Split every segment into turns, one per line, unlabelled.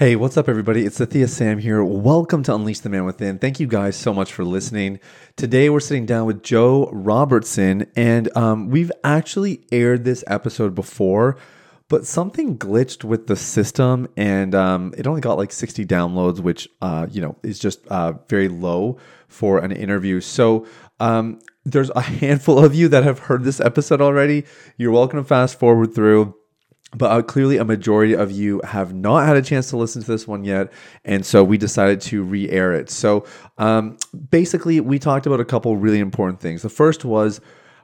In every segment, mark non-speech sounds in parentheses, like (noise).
Hey, what's up, everybody? It's Sathiya Sam here. Welcome to Unleash the Man Within. Thank you guys so much for listening. Today, we're sitting down with Jo Robertson, and um, we've actually aired this episode before, but something glitched with the system, and um, it only got like 60 downloads, which uh, you know is just uh, very low for an interview. So. Um, there's a (laughs) handful of you that have heard this episode already. You're welcome to fast forward through but uh, clearly a majority of you have not had a chance to listen to this one yet and so we decided to re-air it. So um, basically we talked about a couple really important things. The first was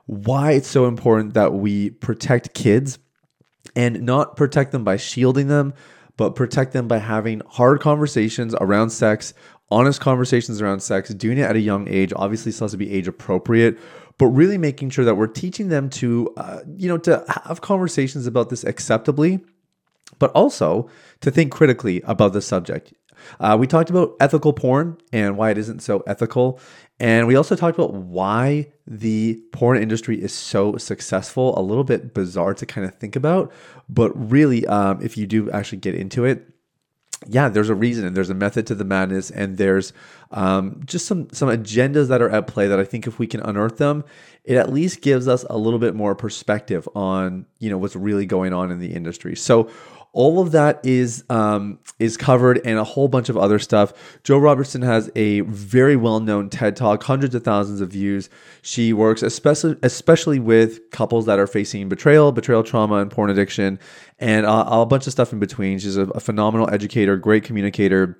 why it's so important that we protect kids and not protect them by shielding them but protect them by having hard conversations around sex honest conversations around sex doing it at a young age. Obviously still has to be age appropriate but really making sure that we're teaching them to, uh, you know, to have conversations about this acceptably, but also to think critically about the subject. Uh, we talked about ethical porn and why it isn't so ethical. And we also talked about why the porn industry is so successful. A little bit bizarre to kind of think about, but really, um, if you do actually get into it, yeah, there's a reason and there's a method to the madness, and there's um, just some some agendas that are at play that I think if we can unearth them, it at least gives us a little bit more perspective on you know what's really going on in the industry. So all of that is um, is covered and a whole bunch of other stuff. Jo Robertson has a very well known TED Talk, hundreds of thousands of views. She works especially especially with couples that are facing betrayal, betrayal trauma, and porn addiction, and uh, a bunch of stuff in between. She's a, a phenomenal educator, great communicator.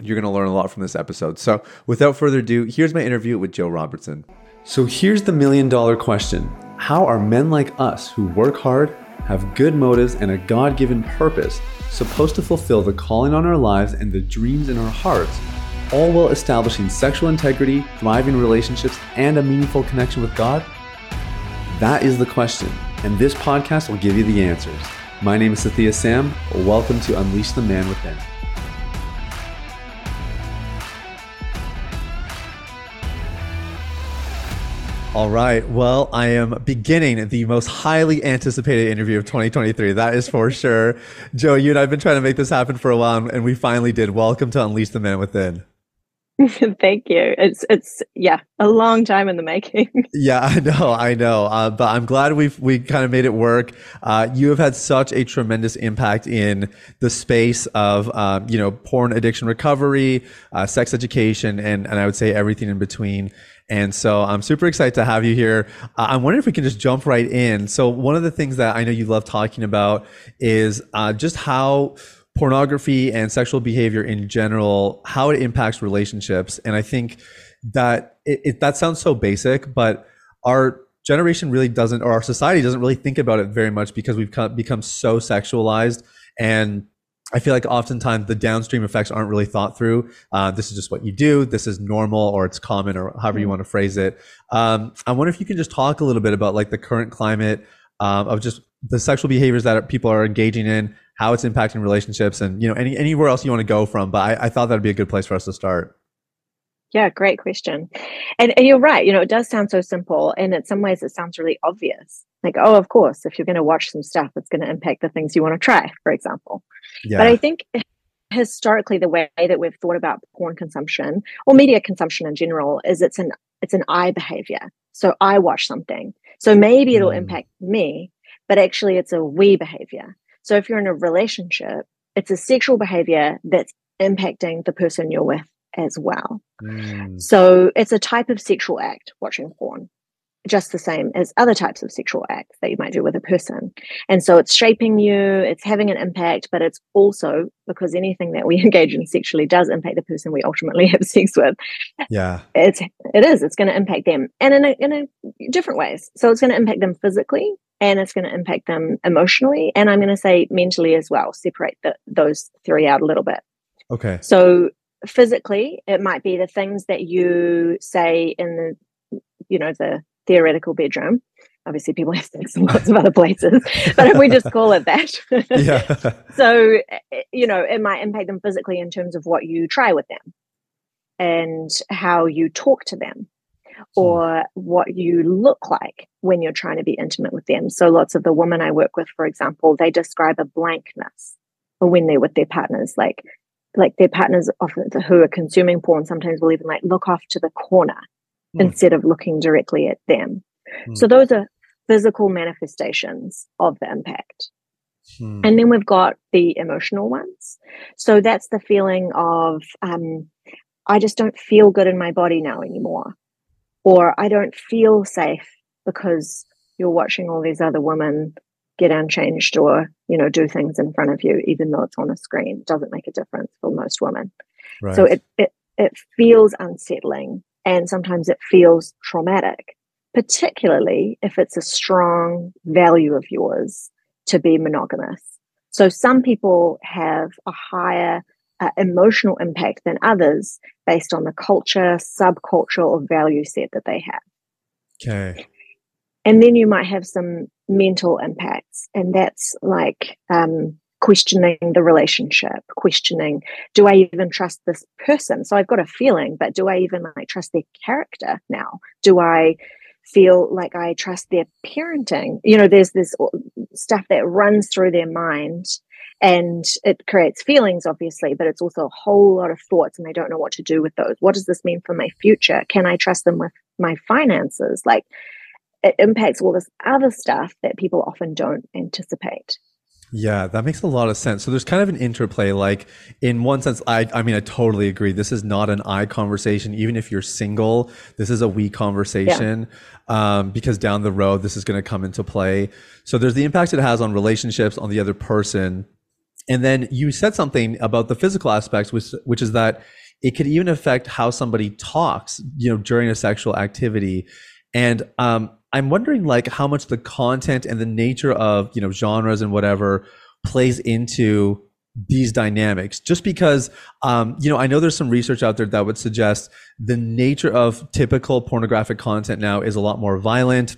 You're going to learn a lot from this episode. So, without further ado, here's my interview with Jo Robertson. So, here's the million dollar question How are men like us who work hard, have good motives, and a God given purpose, supposed to fulfill the calling on our lives and the dreams in our hearts, all while establishing sexual integrity, thriving relationships, and a meaningful connection with God? That is the question, and this podcast will give you the answers. My name is Sathiya Sam. Welcome to Unleash the Man Within. All right. Well, I am beginning the most highly anticipated interview of 2023. That is for (laughs) sure. Jo, you and I have been trying to make this happen for a while, and we finally did. Welcome to Unleash the Man Within. (laughs)
Thank you. It's it's yeah, a long time in the making. (laughs)
yeah, I know, I know. Uh, but I'm glad we've we kind of made it work. Uh, you have had such a tremendous impact in the space of um, you know porn addiction recovery, uh, sex education, and and I would say everything in between. And so I'm super excited to have you here. Uh, I'm wondering if we can just jump right in. So one of the things that I know you love talking about is uh, just how pornography and sexual behavior in general, how it impacts relationships. And I think that it, it, that sounds so basic, but our generation really doesn't, or our society doesn't really think about it very much because we've become so sexualized and I feel like oftentimes the downstream effects aren't really thought through. Uh, this is just what you do. This is normal, or it's common, or however you mm-hmm. want to phrase it. Um, I wonder if you can just talk a little bit about like the current climate um, of just the sexual behaviors that people are engaging in, how it's impacting relationships, and you know any anywhere else you want to go from. But I, I thought that'd be a good place for us to start.
Yeah, great question. And, and you're right. You know, it does sound so simple, and in some ways, it sounds really obvious. Like, oh, of course, if you're going to watch some stuff, it's going to impact the things you want to try, for example. Yeah. But I think historically, the way that we've thought about porn consumption or media consumption in general is it's an it's an I behavior. So I watch something. So maybe it'll mm. impact me, but actually, it's a we behavior. So if you're in a relationship, it's a sexual behavior that's impacting the person you're with as well. Mm. So it's a type of sexual act watching porn just the same as other types of sexual acts that you might do with a person. And so it's shaping you, it's having an impact, but it's also because anything that we (laughs) engage in sexually does impact the person we ultimately (laughs) have sex with.
Yeah.
It's it is, it's going to impact them and in a, in a different ways. So it's going to impact them physically and it's going to impact them emotionally and I'm going to say mentally as well. Separate the, those three out a little bit.
Okay.
So physically, it might be the things that you say in the you know the theoretical bedroom. Obviously, people have sex in lots of other places, (laughs) but if we just call it that, yeah. (laughs) so you know, it might impact them physically in terms of what you try with them and how you talk to them hmm. or what you look like when you're trying to be intimate with them. So, lots of the women I work with, for example, they describe a blankness when they're with their partners. Like like their partners often who are consuming porn sometimes will even like look off to the corner mm. instead of looking directly at them. Mm. So those are physical manifestations of the impact. Mm. And then we've got the emotional ones. So that's the feeling of um, I just don't feel good in my body now anymore. Or I don't feel safe because you're watching all these other women get unchanged or you know do things in front of you even though it's on a screen it doesn't make a difference for most women. Right. so it, it it feels unsettling and sometimes it feels traumatic particularly if it's a strong value of yours to be monogamous. So some people have a higher uh, emotional impact than others based on the culture subculture or value set that they have.
Okay
and then you might have some mental impacts and that's like um, questioning the relationship questioning do i even trust this person? So i've got a feeling but do i even like trust their character now? Do i feel like i trust their parenting? You know there's this stuff that runs through their mind and it creates feelings obviously but it's also a whole lot of thoughts and they don't know what to do with those. What does this mean for my future? Can i trust them with my finances? Like it impacts all this other stuff that people often don't anticipate.
Yeah, that makes a lot of sense. So there's kind of an interplay. Like in one sense, I I mean I totally agree. This is not an I conversation. Even if you're single, this is a we conversation. Yeah. Um, because down the road this is going to come into play. So there's the impact it has on relationships, on the other person. And then you said something about the physical aspects, which which is that it could even affect how somebody talks, you know, during a sexual activity. And um, I'm wondering like how much the content and the nature of, you know, genres and whatever plays into these dynamics. Just because um, you know i know there's some research out there that would suggest the nature of typical pornographic content now is a lot more violent.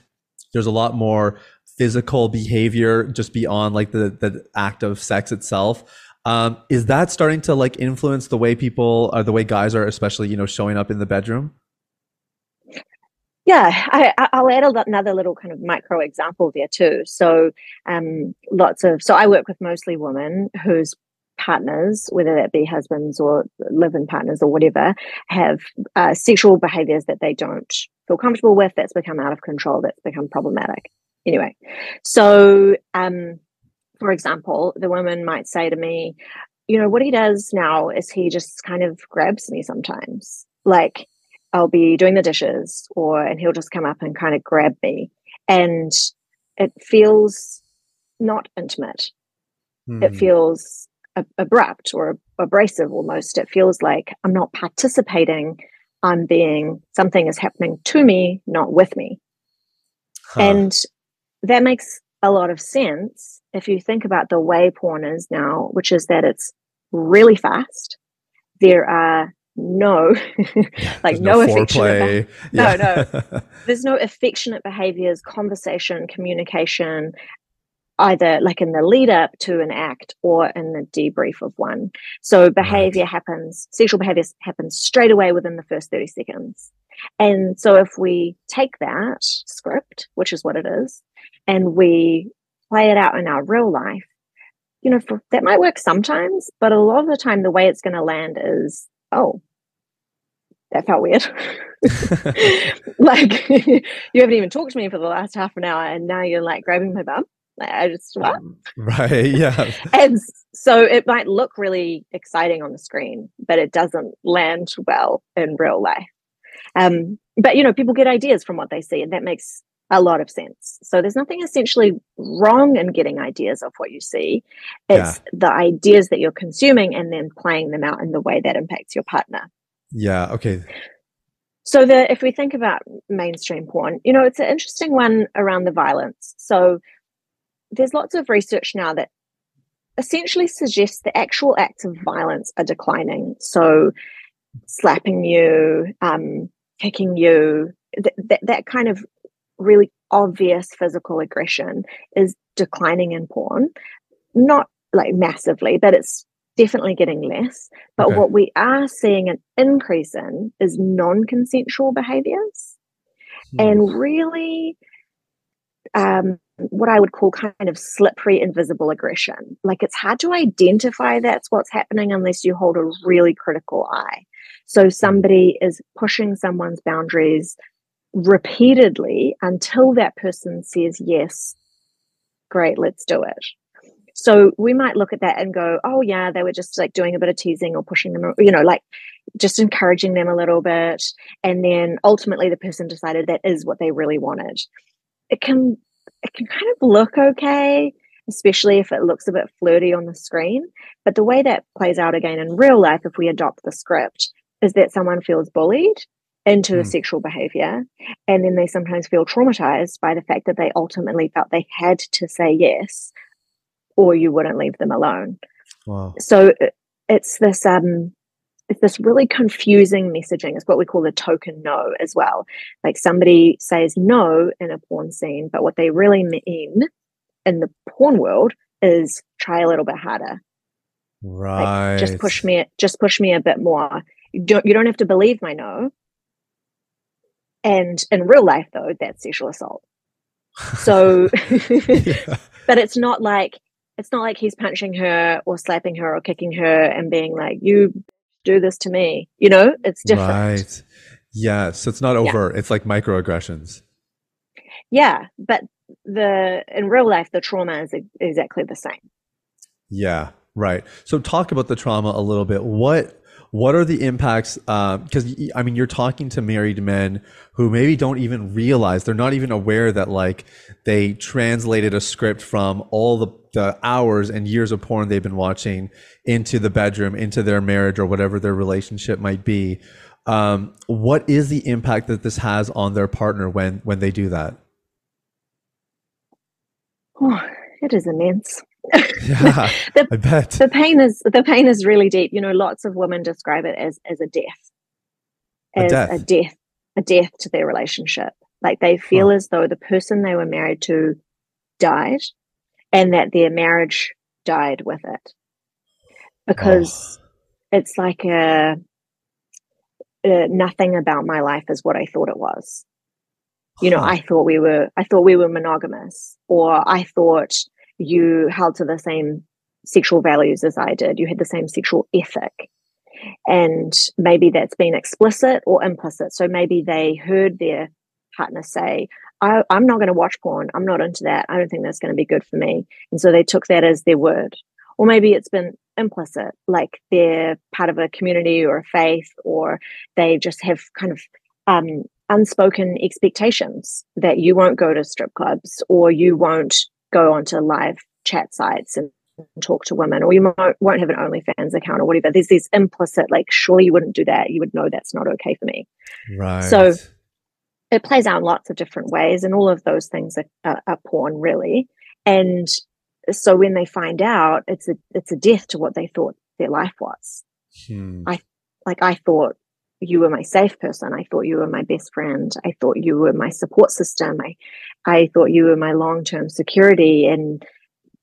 There's a lot more physical behavior just beyond like the the act of sex itself. Um, is that starting to like influence the way people or the way guys are especially you know showing up in the bedroom
yeah, I, will add another little kind of micro example there too. So, um, lots of so I work with mostly women whose partners, whether that be husbands or live-in partners or whatever, have uh, sexual behaviors that they don't feel comfortable with. That's become out of control. That's become problematic. Anyway, so um, for example, the woman might say to me, "You know what he does now is he just kind of grabs me sometimes, like." I'll be doing the dishes or and he'll just come up and kind of grab me and it feels not intimate. Mm. It hmm. feels abrupt or abrasive almost. It feels like I'm not participating. I'm being something is happening to me, not with me. Huh. And that makes a lot of sense if you think about the way porn is now, which is that it's really fast. There are no. (laughs) Like no, no affectionate yeah. no no. (laughs) There's no affectionate behaviors conversation communication either like in the lead up to an act or in the debrief of one. So behavior right. happens sexual behavior happens straight away within the first 30 seconds. And so if we take that script which is what it is and we play it out in our real life you know for, that might work sometimes but a lot of the time the way it's going to land is oh that felt weird. (laughs) (laughs) like (laughs) you haven't even talked to me for the last half an hour, and now you're like grabbing my bum. Like, I just what?
Um, right, yeah.
and so it might look really exciting on the screen, but it doesn't land well in real life. Um, but you know, people get ideas from what they see, and that makes a lot of sense. So there's nothing essentially wrong in getting ideas of what you see. It's yeah. the ideas that you're consuming and then playing them out in the way that impacts your partner.
Yeah. Okay.
So the if we think about mainstream porn, you know, it's an interesting one around the violence. So there's lots of research now that essentially suggests the actual acts of violence are declining. So slapping you, um, kicking you, th- th- that kind of really obvious physical aggression is declining in porn. Not like massively, but it's definitely getting less. But okay. what we are seeing an increase in is non consensual behaviors. Hmm. And really, um, what I would call kind of slippery, invisible aggression. Like it's hard to identify that's what's happening unless you hold a really critical eye. So somebody is pushing someone's boundaries repeatedly until that person says, Yes, great, let's do it. So we might look at that and go, oh, yeah, they were just like doing a bit of teasing or pushing them, you know, like just encouraging them a little bit. And then ultimately the person decided that is what they really wanted. It can, it can kind of look okay, especially if it looks a bit flirty on the screen. But the way that plays out again in real life, if we adopt the script, is that someone feels bullied into mm. sexual behavior. And then they sometimes feel traumatized by the fact that they ultimately felt they had to say yes or you wouldn't leave them alone. Wow. So it's this um it's this really confusing messaging. It's what we call the token no as well. Like somebody says no in a porn scene, but what they really mean in the porn world is try a little bit harder.
Right.
Like, just push me just push me a bit more. You don't you don't have to believe my no. And in real life though, that's sexual assault. So (laughs) yeah. (laughs) but it's not like it's not like he's punching her or slapping her or kicking her and being like, you do this to me. You know, it's different. Right.
Yeah. So it's not over. Yeah. It's like microaggressions.
Yeah. But the, in real life, the trauma is exactly the same.
Yeah. Right. So talk about the trauma a little bit. What, what are the impacts because uh, i mean you're talking to married men who maybe don't even realize they're not even aware that like they translated a script from all the, the hours and years of porn they've been watching into the bedroom into their marriage or whatever their relationship might be. Um, what is the impact that this has on their partner when when they do that?
Oh, it is immense
yeah, (laughs) the, I bet
the pain is the pain is really deep. You know, lots of women describe it as as a death, as a death, a death, a death to their relationship. Like they feel as though the person they were married to died, and that their marriage died with it, because oh. it's like a, a nothing about my life is what I thought it was. You know, huh. I thought we were I thought we were monogamous, or I thought you held to the same sexual values as I did. You had the same sexual ethic. And maybe that's been explicit or implicit. So maybe they heard their partner say, I, am not going to watch porn. I'm not into that. I don't think that's going to be good for me. And so they took that as their word. Or maybe it's been implicit, like they're part of a community or a faith, or they just have kind of um, unspoken expectations that you won't go to strip clubs or you won't go onto live chat sites and talk to women, or you might, won't have an OnlyFans account or whatever. There's this implicit, like, surely you wouldn't do that. You would know that's not okay for me.
Right.
So it plays out in lots of different ways, and all of those things are, are, are porn, really. And so when they find out, it's a it's a death to what they thought their life was. Hmm. I like I thought you were my safe person. I thought you were my best friend. I thought you were my support system. I, I thought you were my long term security. And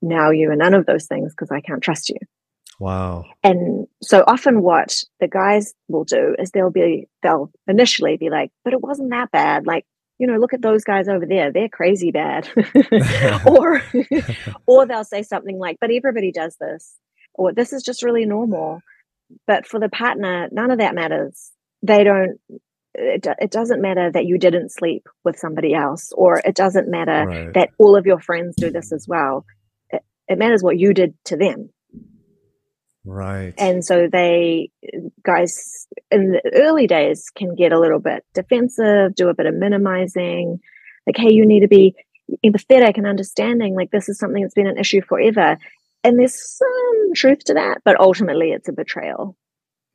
now you are none of those things because I can't trust you.
Wow.
And so often what the guys will do is they'll be, they'll initially be like, but it wasn't that bad. Like, you know, look at those guys over there. They're crazy bad. (laughs) (laughs) or, (laughs) or they'll say something like, but everybody does this. Or this is just really normal. But for the partner, none of that matters they don't it, it doesn't matter that you didn't sleep with somebody else or it doesn't matter right. that all of your friends do this as well. It, it matters what you did to them.
Right.
And so they guys in the early days can get a little bit defensive do a bit of minimizing like hey you need to be empathetic and understanding like this is something that's been an issue forever. And there's some truth to that but ultimately it's a betrayal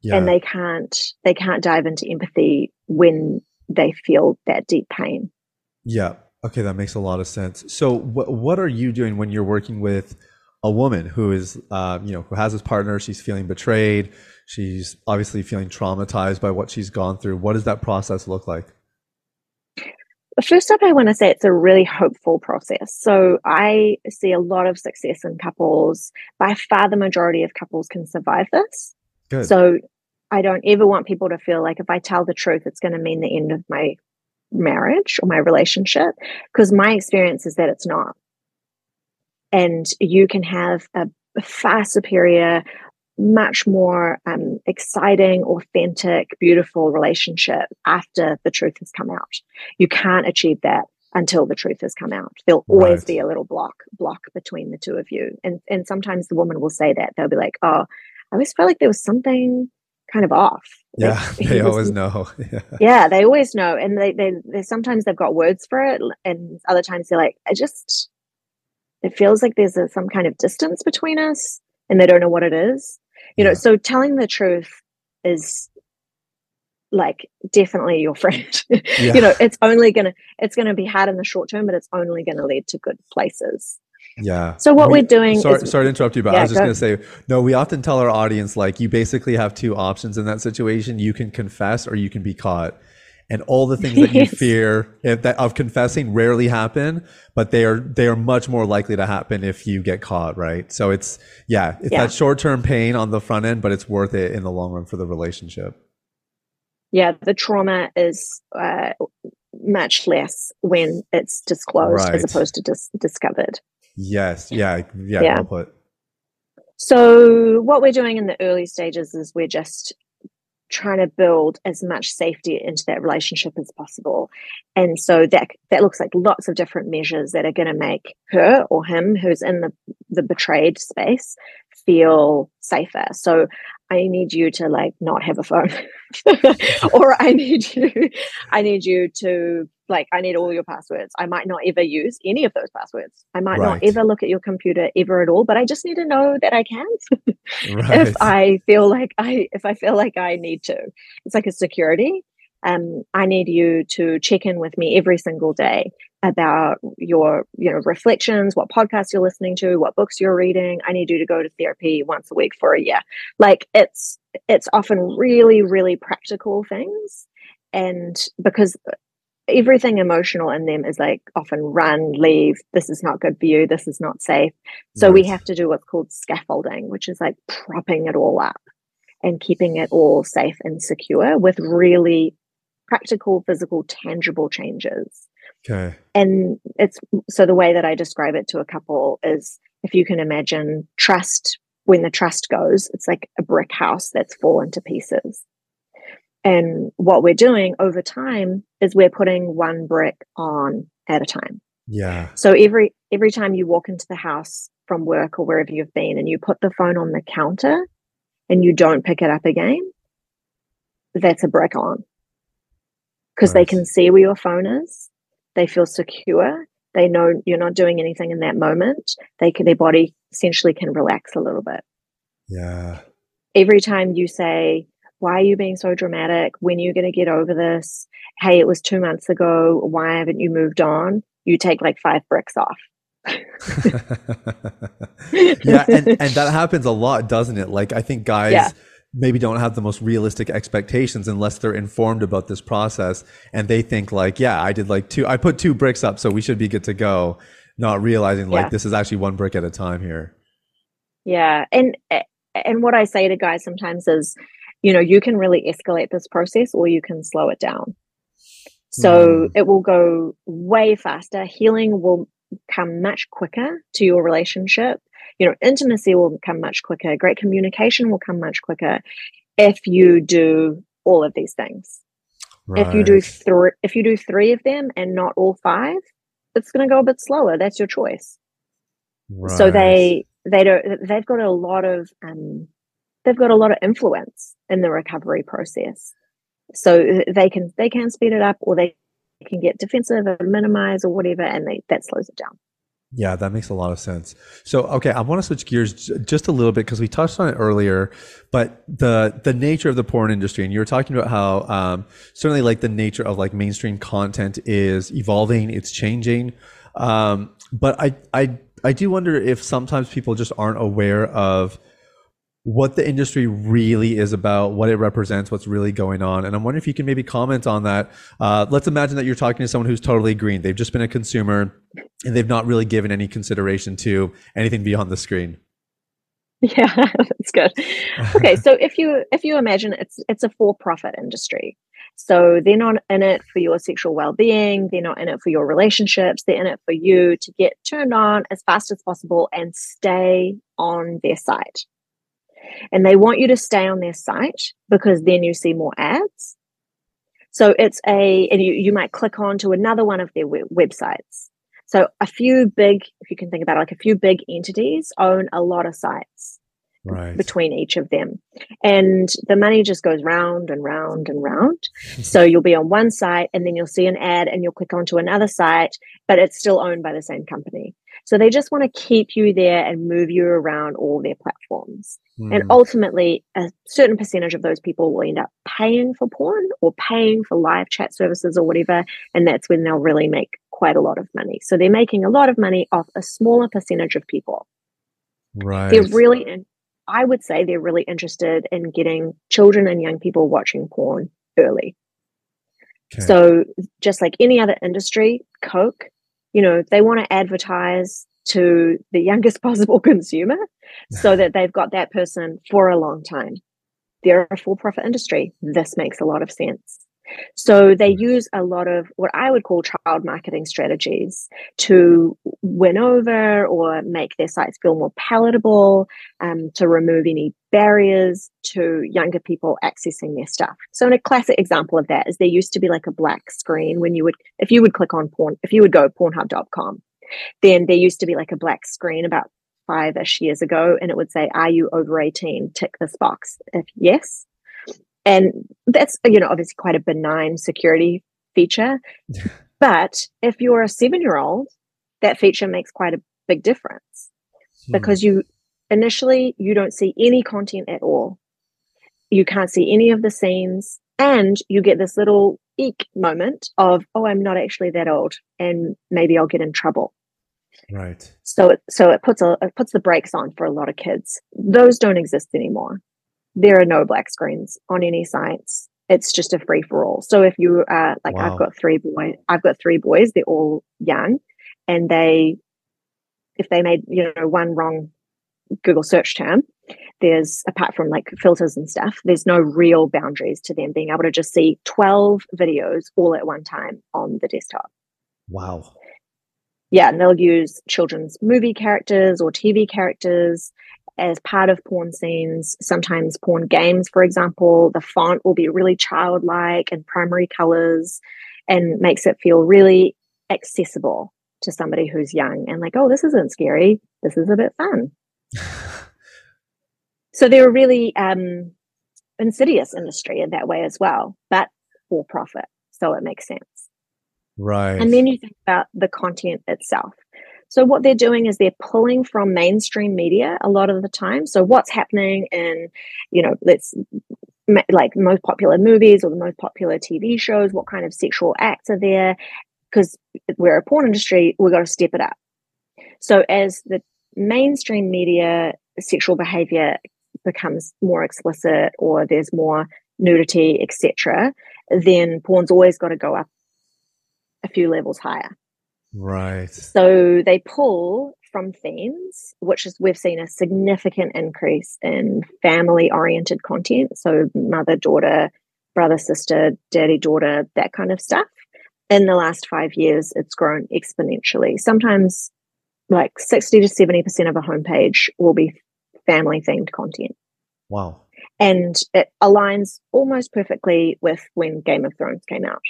yeah. and they can't they can't dive into empathy when they feel that deep pain
yeah okay that makes a lot of sense so what what are you doing when you're working with a woman who is uh, you know who has this partner she's feeling betrayed she's obviously feeling traumatized by what she's gone through what does that process look like
First up, I want to say it's a really hopeful process. So I see a lot of success in couples. By far, the majority of couples can survive this. Good. So I don't ever want people to feel like if I tell the truth, it's going to mean the end of my marriage or my relationship because my experience is that it's not and you can have a, far superior much more um, exciting, authentic, beautiful relationship after the truth has come out. You can't achieve that until the truth has come out. There'll always right. be a little block block between the two of you. And and sometimes the woman will say that. They'll be like, "Oh, I always felt like there was something kind of off."
Yeah, like, (laughs) (laughs) they always know. (laughs)
Yeah. yeah, they always know, and they they they sometimes they've got words for it, and other times they're like, "I just." It feels like there's a, some kind of distance between us, and they don't know what it is you know so telling the truth is like definitely your friend yeah. you know it's only gonna it's gonna be hard in the short term but it's only gonna lead to good places
yeah.
So what we, are doing
sorry, is, sorry to interrupt you but yeah, i was just gonna say no we often tell our audience like you basically have two options in that situation. You can confess or you can be caught. And all the things that you fear if that, of confessing rarely happen but they are they are much more likely to happen if you get caught right? So it's yeah it's yeah. that short-term pain on the front end but it's worth it in the long run for the relationship.
Yeah the trauma is uh, much less when it's disclosed right. as opposed to dis- discovered
yes yeah yeah, yeah. Well
so what we're doing in the early stages is we're just trying to build as much safety into that relationship as possible. And so that that looks like lots of different measures that are going to make her or him who's in the the betrayed space feel safer. So I need you to like not have a phone. (laughs) (laughs) or I need you I need you to like I need all your passwords. I might not ever use any of those passwords. I might right. not ever look at your computer ever at all, but I just need to know that I can. (laughs) right. If I feel like I if I feel like I need to. It's like a security. Um, I need you to check in with me every single day about your you know reflections what podcasts you're listening to what books you're reading. I need you to go to therapy once a week for a year. Like it's it's often really really practical things. And because everything emotional in them is like often run leave this is not good for you this is not safe. So nice. we have to do what's called scaffolding which is like propping it all up and keeping it all safe and secure with really practical physical tangible changes
Okay.
And it's so the way that I describe it to a couple is if you can imagine trust, when the trust goes, it's like a brick house that's fallen to pieces. And what we're doing over time is we're putting one brick on at a time.
Yeah.
So every every time you walk into the house from work or wherever you've been and you put the phone on the counter and you don't pick it up again, that's a brick on. Because nice. they can see where your phone is they feel secure. They know you're not doing anything in that moment. They can, their body essentially can relax a little bit.
Yeah.
Every time you say, why are you being so dramatic? When are you going to get over this? Hey, it was two months ago. Why haven't you moved on? You take like five bricks off. (laughs)
yeah, and, and that happens a lot, doesn't it? Like I think guys yeah maybe don't have the most realistic expectations unless they're informed about this process and they think like yeah i did like two i put two bricks up so we should be good to go not realizing like yeah. this is actually one brick at a time here
yeah and and what i say to guys sometimes is you know you can really escalate this process or you can slow it down so mm. it will go way faster healing will come much quicker to your relationship you know intimacy will come much quicker great communication will come much quicker if you do all of these things. Right. if you do three if you do three of them and not all five it's going to go a bit slower. That's your choice. Right. so they they don't they've got a lot of um they've got a lot of influence in the recovery process. So they can they can speed it up or they can get defensive or minimize or whatever and they, that slows it down
yeah, that makes a lot of sense. So, okay, I want to switch gears just a little bit because we touched on it earlier, but the the nature of the porn industry, and you were talking about how um, certainly like the nature of like mainstream content is evolving, it's changing. Um, but I I I do wonder if sometimes people just aren't aware of what the industry really is about, what it represents, what's really going on. And I'm wondering if you can maybe comment on that. Uh, let's imagine that you're talking to someone who's totally green. They've just been a consumer and they've not really given any consideration to anything beyond the screen. (laughs)
Yeah, that's good. Okay, so if you if you imagine it's it's a for-profit industry. So they're not in it for your sexual well-being, they're not in it for your relationships, they're in it for you to get turned on as fast as possible and stay on their site. And they want you to stay on their site because then you see more ads. So it's a and you you might click on to another one of their websites so a few big, if you can think about it, like a few big entities own a lot of sites
right.
between each of them. And the money just goes round and round and round. (laughs) so you'll be on one site and then you'll see an ad and you'll click onto another site, but it's still owned by the same company. So they just want to keep you there and move you around all their platforms. Mm. And hmm. ultimately, a certain percentage of those people will end up paying for porn or paying for live chat services or whatever. And that's when they'll really make quite a lot of money. So they're making a lot of money off a smaller percentage of people.
Right.
They're really, in, I would say they're really interested in getting children and young people watching porn early. Okay. So just like any other industry, Coke, you know, they want to advertise to the youngest (laughs) possible consumer so that they've got that person for a long time. They're a for profit industry. This makes a lot of sense. So they use a lot of what I would call child marketing strategies to win over or make their sites feel more palatable, um, to remove any barriers to younger people accessing their stuff. So, in a classic example of that is there used to be like a black screen when you would, if you would click on porn, if you would go pornhub.com, then there used to be like a black screen about five ish years ago, and it would say, Are you over 18? Tick this box. If yes, and that's, you know, obviously quite a benign security feature. (laughs) but if you're a seven year old, that feature makes quite a big difference hmm. because you initially you don't see any content at all. You can't see any of the scenes, and you get this little eek moment of, oh, I'm not actually that old, and maybe I'll get in trouble.
Right.
So it so it puts a it puts the brakes on for a lot of kids. Those don't exist anymore there are no black screens on any sites. It's just a free for all. So if you uh like wow. I've got three boys, I've got three boys, they're all young and they if they made, you know, one wrong Google search term, there's apart from like filters and stuff, there's no real boundaries to them being able to just see 12 videos all at one time on the desktop.
Wow.
Yeah, and they'll use children's movie characters or TV characters as part of porn scenes, sometimes porn games, for example, the font will be really childlike and primary colors and makes it feel really accessible to somebody who's young and like, oh, this isn't scary. This is a bit fun. (laughs) so they're a really um, insidious industry in that way as well, but for profit. So it makes sense.
Right.
And then you think about the content itself. So what they're doing is they're pulling from mainstream media a lot of the time. So what's happening in, you know, let's like most popular movies or the most popular TV shows, what kind of sexual acts are there? Because we're a porn industry, we've got to step it up. So as the mainstream media sexual behavior becomes more explicit or there's more nudity, etc., then porn's always got to go up a few levels higher.
Right.
So they pull from themes, which is we've seen a significant increase in family oriented content. So mother, daughter, brother, sister, daddy, daughter, that kind of stuff. In the last five years, it's grown exponentially. Sometimes like 60 to 70% of a homepage will be family themed content.
Wow.
And it aligns almost perfectly with when Game of Thrones came out.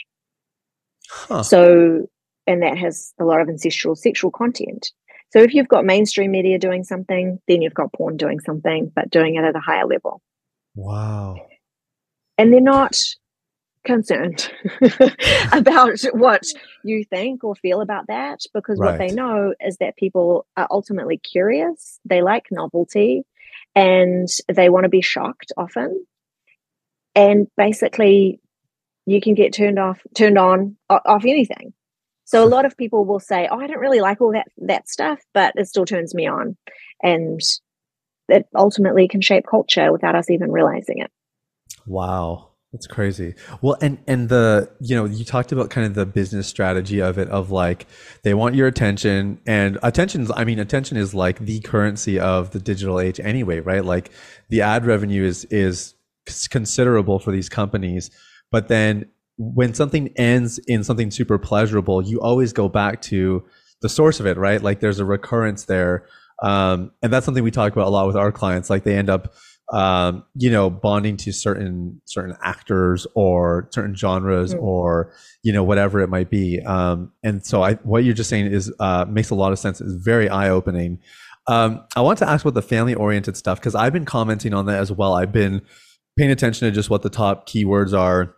Huh. So and that has a lot of ancestral sexual content. So if you've got mainstream media doing something, then you've got porn doing something, but doing it at a higher level.
Wow.
And they're not concerned (laughs) about what you think or feel about that because right. what they know is that people are ultimately curious, they like novelty, and they want to be shocked often. And basically, you can get turned off, turned on off anything. So a lot of people will say, "Oh, I don't really like all that that stuff, but it still turns me on," and it ultimately can shape culture without us even realizing it.
Wow. That's crazy. Well, and and the you know you talked about kind of the business strategy of it of like they want your attention and attention. I mean, attention is like the currency of the digital age anyway, right? Like the ad revenue is is considerable for these companies, but then when something ends in something super pleasurable, you always go back to the source of it, right? Like there's a recurrence there, um, and that's something we talk about a lot with our clients. Like they end up um, you know, bonding to certain certain actors or certain genres mm. or you know whatever it might be. Um, and so, I what you're just saying is uh, makes a lot of sense. It's very eye opening. Um, I want to ask about the family oriented stuff because I've been commenting on that as well. I've been paying attention to just what the top keywords are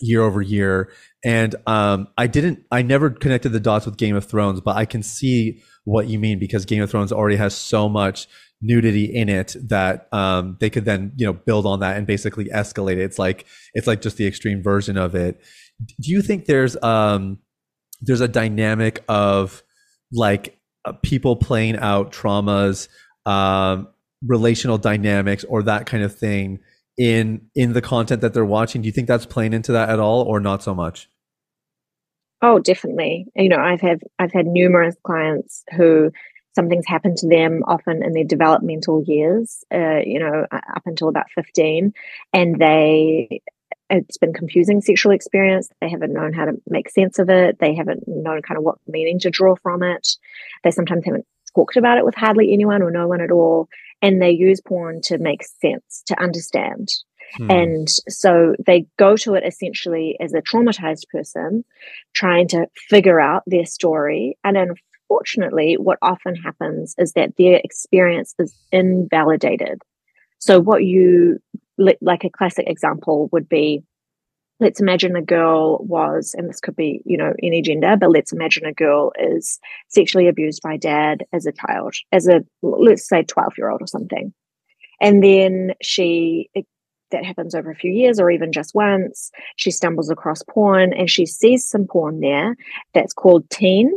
year over year, and um, I didn't. I never connected the dots with Game of Thrones, but I can see what you mean because Game of Thrones already has so much nudity in it that um, they could then you know build on that and basically escalate it. It's like it's like just the extreme version of it. Do you think there's um there's a dynamic of like uh, people playing out traumas, um, relational dynamics, or that kind of thing in in the content that they're watching? Do you think that's playing into that at all, or not so much?
Oh, definitely. You know, I've had I've had numerous clients who something's happened to them often in their developmental years, uh, you know, up until about 15, and they it's been confusing sexual experience. They haven't known how to make sense of it. They haven't known kind of what meaning to draw from it. They sometimes haven't talked about it with hardly anyone or no one at all. And they use porn to make sense, to understand. Hmm. And so they go to it essentially as a traumatized person trying to figure out their story. And unfortunately, what often happens is that their experience is invalidated. So, what you like a classic example would be let's imagine a girl was, and this could be, you know, any gender, but let's imagine a girl is sexually abused by dad as a child, as a, let's say, 12 year old or something. And then she, it, that happens over a few years or even just once, she stumbles across porn and she sees some porn there that's called teen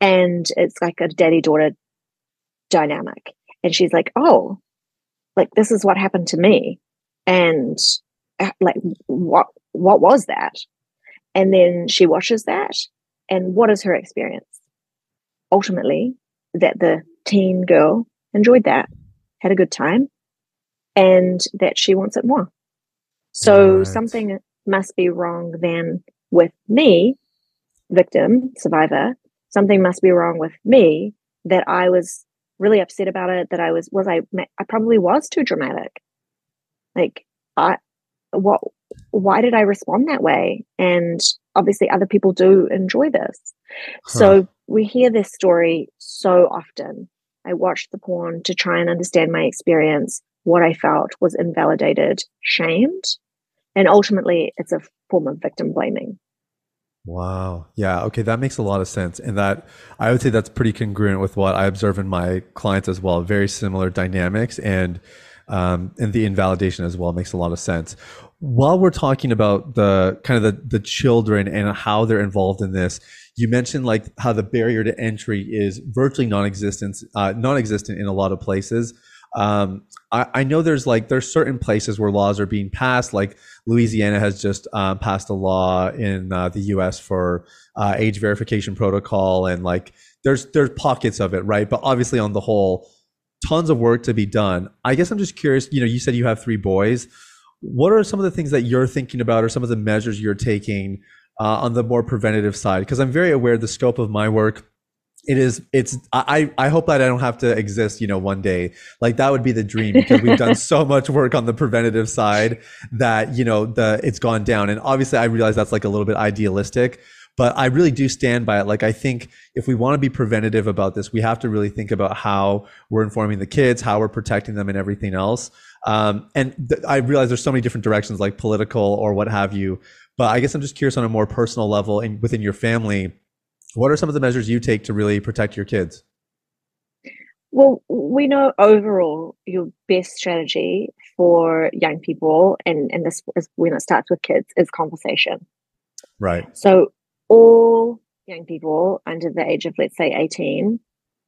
and it's like a daddy daughter dynamic and she's like oh like this is what happened to me and like what what was that? And then she watches that and what is her experience? Ultimately that the teen girl enjoyed that had a good time and that she wants it more. So right. something must be wrong then with me victim survivor. Something must be wrong with me that I was really upset about it that I was was I I probably was too dramatic. Like I what why did I respond that way and obviously other people do enjoy this huh. so we hear this story so often I watched the porn to try and understand my experience what I felt was invalidated shamed and ultimately it's a form of victim blaming
Wow. Yeah. Okay. That makes a lot of sense. And that I would say that's pretty congruent with what I observe in my clients as well. Very similar dynamics and, um, and the invalidation as well makes a lot of sense. While we're talking about the kind of the, the children and how they're involved in this, you mentioned like how the barrier to entry is virtually non-existent, uh, non-existent in a lot of places. Um, I, I, know there's like there's certain places where laws are being passed, like Louisiana has just um, passed a law in uh, the U.S. for uh, age verification protocol, and like there's there's pockets of it, right? But obviously, on the whole, tons of work to be done. I guess I'm just curious. You know, you said you have three boys. What are some of the things that you're thinking about, or some of the measures you're taking uh, on the more preventative side? Because I'm very aware the scope of my work it is it's i i hope that i don't have to exist you know one day like that would be the dream because we've done (laughs) so much work on the preventative side that you know the it's gone down and obviously i realize that's like a little bit idealistic but i really do stand by it like i think if we want to be preventative about this we have to really think about how we're informing the kids how we're protecting them and everything else um, and th- i realize there's so many different directions like political or what have you but i guess i'm just curious on a more personal level and within your family what are some of the measures you take to really protect your kids?
Well, we know overall your best strategy for young people, and, and this is when it starts with kids, is conversation.
Right.
So all young people under the age of, let's say, 18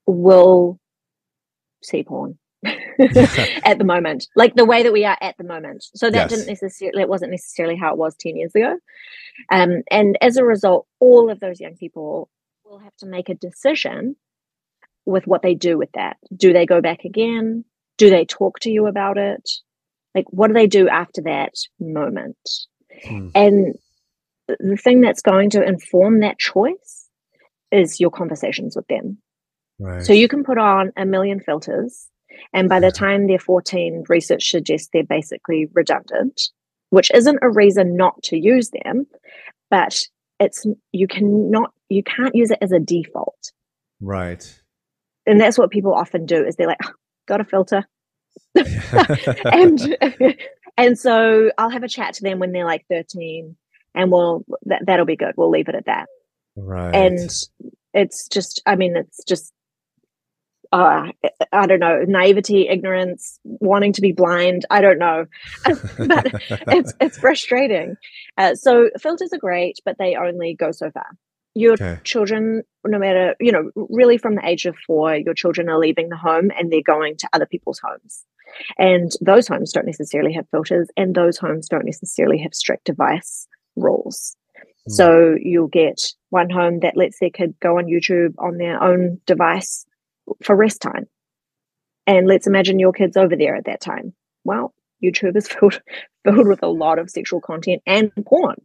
will see porn. (laughs) at the moment, like the way that we are at the moment. So that
Yes.
didn't necessarily, it wasn't necessarily how it was 10 years ago. Um, and as a result, all of those young people will have to make a decision with what they do with that. Do they go back again? Do they talk to you about it? Like, what do they do after that moment?
Hmm.
And th- the thing that's going to inform that choice is your conversations with them.
Right.
So you can put on a million filters, and by the mm-hmm. time they're 14, research suggests they're basically redundant, which isn't a reason not to use them, but it's you cannot you can't use it as a default.
right.
And that's what people often do is they're like, "Oh, got a filter. (laughs) (laughs) and and so I'll have a chat to them when they're like 13 and we'll that, that'll be good. We'll leave it at that.
right.
and it's just i mean it's just uh i don't know naivety ignorance wanting to be blind i don't know (laughs) but it's (laughs) it's frustrating uh, so filters are great but they only go so far your
Okay.
children no matter you know really from the age of four your children are leaving the home and they're going to other people's homes and those homes don't necessarily have filters and those homes don't necessarily have strict device rules
Hmm.
so you'll get one home that lets their kid go on YouTube on their own device for rest time. And let's imagine your kid's over there at that time. Well, YouTube is (laughs) filled filled with a lot of sexual content and porn.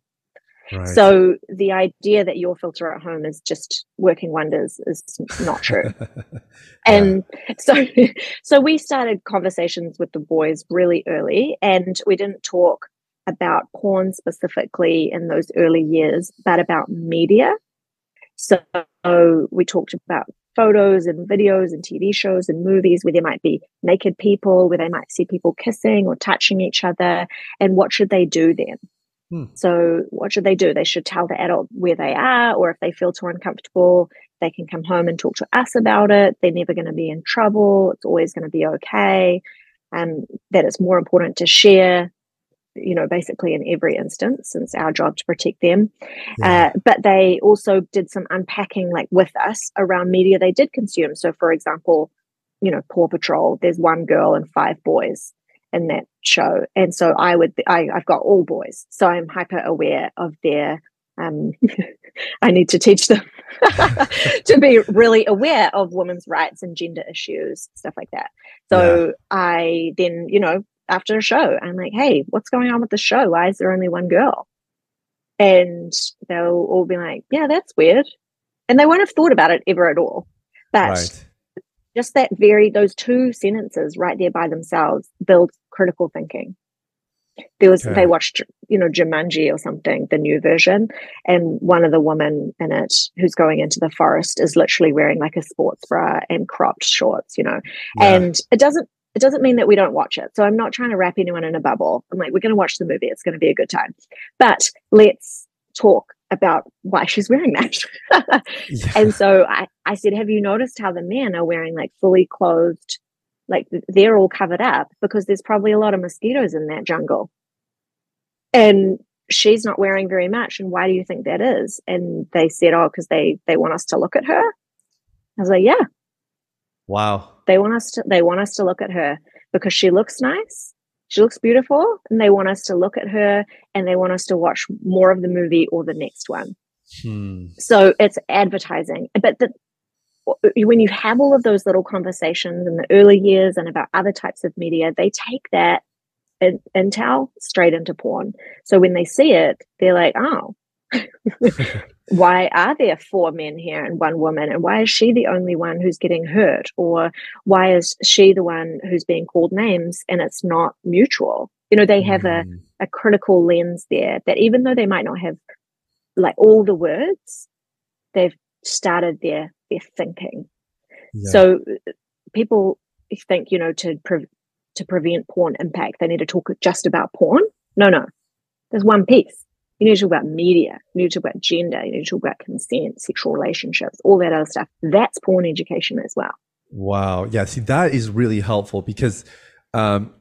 Right.
So the idea that your filter at home is just working wonders is not true. (laughs) And so (laughs) so we started conversations with the boys really early and we didn't talk about porn specifically in those early years, but about media. So we talked about photos and videos and TV shows and movies where there might be naked people, where they might see people kissing or touching each other, and what should they do then?
Hmm.
So, what should they do? They should tell the adult where they are, or if they feel too uncomfortable, they can come home and talk to us about it. They're never going to be in trouble. It's always going to be okay. And that it's more important to share, you know, basically in every instance, since our job to protect them.
Yeah.
Uh, but they also did some unpacking, like with us, around media they did consume. So, for example, you know, Paw Patrol, there's one girl and five boys in that show. And so I would, I, I've got all boys. So I'm hyper aware of their, um, (laughs) I need to teach them (laughs) to be really aware of women's rights and gender issues, stuff like that. So I then, you know, after a show, I'm like, hey, what's going on with the show? Why is there only one girl? And they'll all be like, yeah, that's weird. And they won't have thought about it ever at all. But
right.
just that very those two sentences right there by themselves build critical thinking there was
Okay.
they watched you know jumanji or something the new version and one of the women in it who's going into the forest is literally wearing like a sports bra and cropped shorts you know
Yeah.
and it doesn't it doesn't mean that we don't watch it so i'm not trying to wrap anyone in a bubble i'm like we're going to watch the movie it's going to be a good time but let's talk about why she's wearing that
Yeah. (laughs)
and so I, I said, Have you noticed how the men are wearing like fully clothed, like they're all covered up because there's probably a lot of mosquitoes in that jungle. And she's not wearing very much. And why do you think that is? And they said, Oh, because they they want us to look at her. I was like, Yeah,
wow.
They want us to they want us to look at her because she looks nice. She looks beautiful, and they want us to look at her and they want us to watch more of the movie or the next one
Hmm.
so it's advertising but the, when you have all of those little conversations in the early years and about other types of media they take that in, intel straight into porn so when they see it they're like oh (laughs) why are there four men here and one woman and why is she the only one who's getting hurt or why is she the one who's being called names and it's not mutual you know they have a
Hmm.
a critical lens there that even though they might not have like all the words, they've started their their thinking.
Yeah.
So people think you know to pre- to prevent porn impact, they need to talk just about porn. No, no, there's one piece. You need to talk about media. You need to talk about gender. You need to talk about consent, sexual relationships, all that other stuff. That's porn education as well.
Wow. Yeah. See, that is really helpful because um,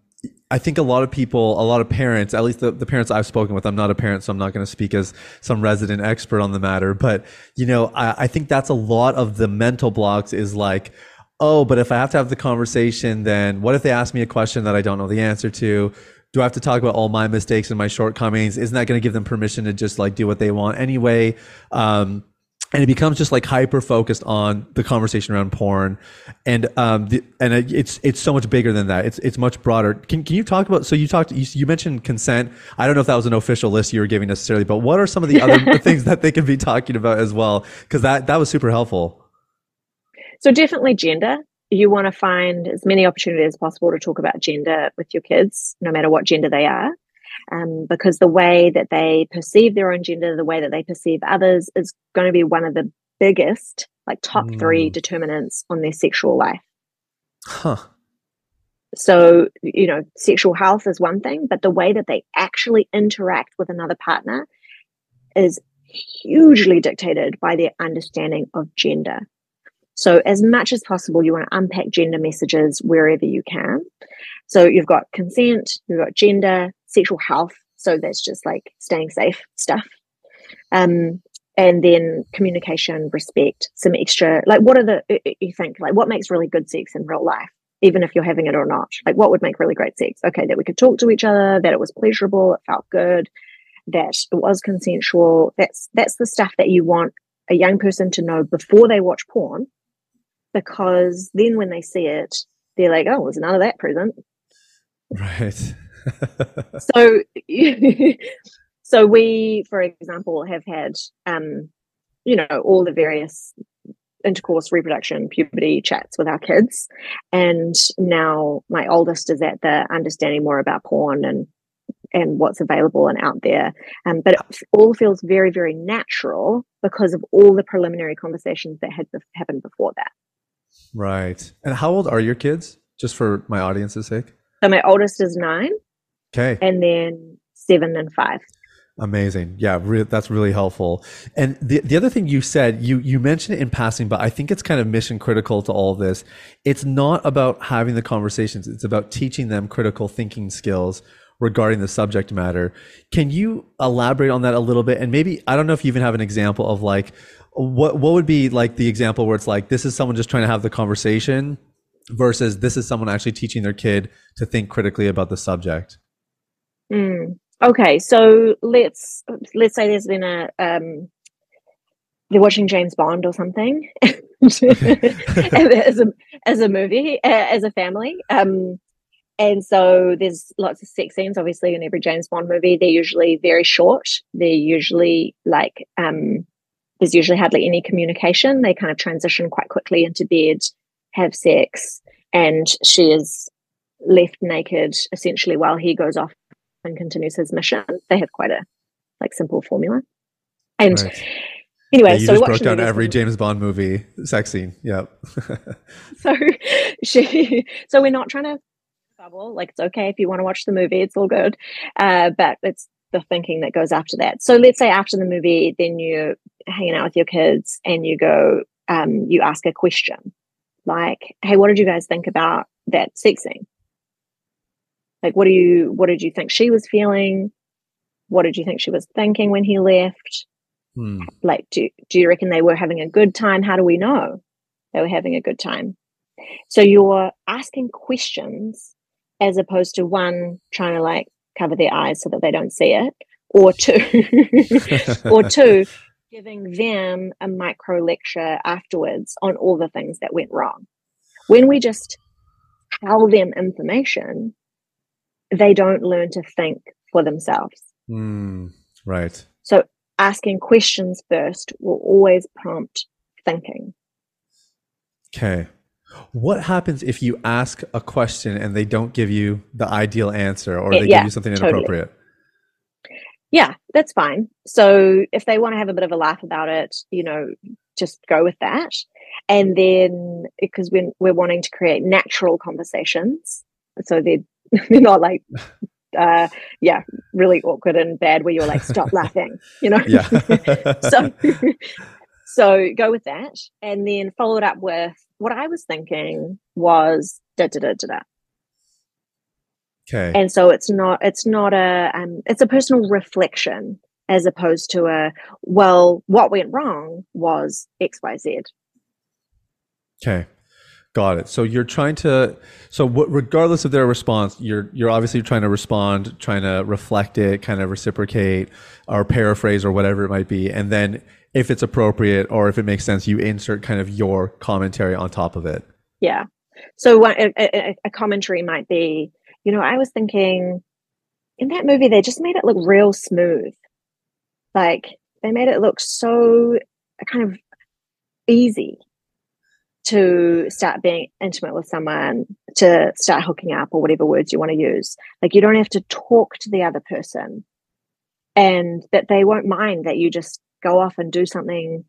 I think a lot of people, a lot of parents, at least the, the parents I've spoken with, I'm not a parent, so I'm not going to speak as some resident expert on the matter. But, you know, I, I think that's a lot of the mental blocks is like, oh, but if I have to have the conversation, then what if they ask me a question that I don't know the answer to? Do I have to talk about all my mistakes and my shortcomings? Isn't that going to give them permission to just like do what they want anyway? Um, and it becomes just like hyper focused on the conversation around porn, and um, the, and it's it's so much bigger than that. It's it's much broader. Can can you talk about? So you talked you, you mentioned consent. I don't know if that was an official list you were giving necessarily, but what are some of the other (laughs) (laughs) things that they can be talking about as well? Because that that was super helpful.
So definitely gender. You want to find as many opportunities as possible to talk about gender with your kids, no matter what gender they are. Um, because the way that they perceive their own gender, the way that they perceive others is going to be one of the biggest, like top mm. three determinants on their sexual life.
Huh.
So, you know, sexual health is one thing, but the way that they actually interact with another partner is hugely dictated by their understanding of gender. So, as much as possible, you want to unpack gender messages wherever you can. So, you've got consent, you've got gender, sexual health. So, that's just like staying safe stuff. Um, and then communication, respect, some extra, like what are the, you think, like what makes really good sex in real life, even if you're having it or not? Like what would make really great sex? Okay, that we could talk to each other, that it was pleasurable, it felt good, that it was consensual. That's that's the stuff that you want a young person to know before they watch porn because then when they see it, they're like, oh, there's none of that present.
Right. (laughs)
so, (laughs) so we, for example, have had, um, you know, all the various intercourse, reproduction, puberty chats with our kids, and now my oldest is at the understanding more about porn and and what's available and out there. Um, but it all feels very, very natural because of all the preliminary conversations that had happened before that.
Right. And how old are your kids? Just for my audience's sake.
So my oldest is nine.
Okay.
And then seven and five.
Amazing. Yeah, re- that's really helpful. And the the other thing you said, you you mentioned it in passing, but I think it's kind of mission critical to all this. It's not about having the conversations, it's about teaching them critical thinking skills regarding the subject matter. Can you elaborate on that a little bit? And maybe I don't know if you even have an example of like what what would be like the example where it's like this is someone just trying to have the conversation versus this is someone actually teaching their kid to think critically about the subject
mm. okay so let's let's say there's been a um they're watching james bond or something (laughs) (laughs) as a as a movie as a family um and so there's lots of sex scenes obviously in every james bond movie they're usually very short they're usually like um there's usually hardly any communication. They kind of transition quite quickly into bed, have sex, and she is left naked essentially while he goes off and continues his mission. They have quite a like simple formula. And right. anyway,
yeah, you
so
just broke down every James Bond movie sex scene. Yep. (laughs)
so (laughs) she so we're not trying to bubble. Like it's okay if you want to watch the movie, it's all good. Uh, but it's the thinking that goes after that. So let's say after the movie, then you're hanging out with your kids and you go, um, you ask a question like, "Hey, what did you guys think about that sex scene? Like, what do you, what did you think she was feeling? What did you think she was thinking when he left? Hmm. Like, do do you reckon they were having a good time? How do we know they were having a good time? So you're asking questions as opposed to one trying to like cover their eyes so that they don't see it, or two, (laughs) or two, (laughs) giving them a micro lecture afterwards on all the things that went wrong. When we just tell them information, they don't learn to think for themselves.
Mm, right.
So asking questions first will always prompt thinking.
Okay. What happens if you ask a question and they don't give you the ideal answer or they yeah, give you something inappropriate? Totally.
Yeah, that's fine. So if they want to have a bit of a laugh about it, you know, just go with that. And then because we're, we're wanting to create natural conversations, so they're, (laughs) they're not like (laughs) uh, yeah, really awkward and bad where you're like, stop (laughs) laughing, you know?
Yeah.
so, so go with that. And then follow it up with what I was thinking was da da da da da.
Okay.
And so it's not it's not a um, it's a personal reflection as opposed to a well what went wrong was X Y Z.
Okay. Got it. So you're trying to, so w- regardless of their response, you're you're obviously trying to respond, trying to reflect it, kind of reciprocate, or paraphrase, or whatever it might be, and then if it's appropriate or if it makes sense, you insert kind of your commentary on top of it.
Yeah. So a, a commentary might be, you know, I was thinking in that movie they just made it look real smooth, like they made it look so kind of easy to start being intimate with someone, to start hooking up, or whatever words you want to use. Like you don't have to talk to the other person, and that they won't mind that you just go off and do something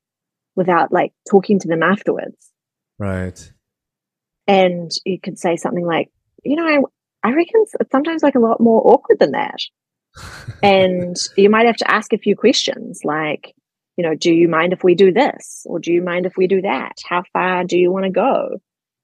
without like talking to them afterwards.
Right.
And you could say something like, you know, I, I reckon it's sometimes like a lot more awkward than that. (laughs) and you might have to ask a few questions like, you know, do you mind if we do this? Or do you mind if we do that? How far do you want to go?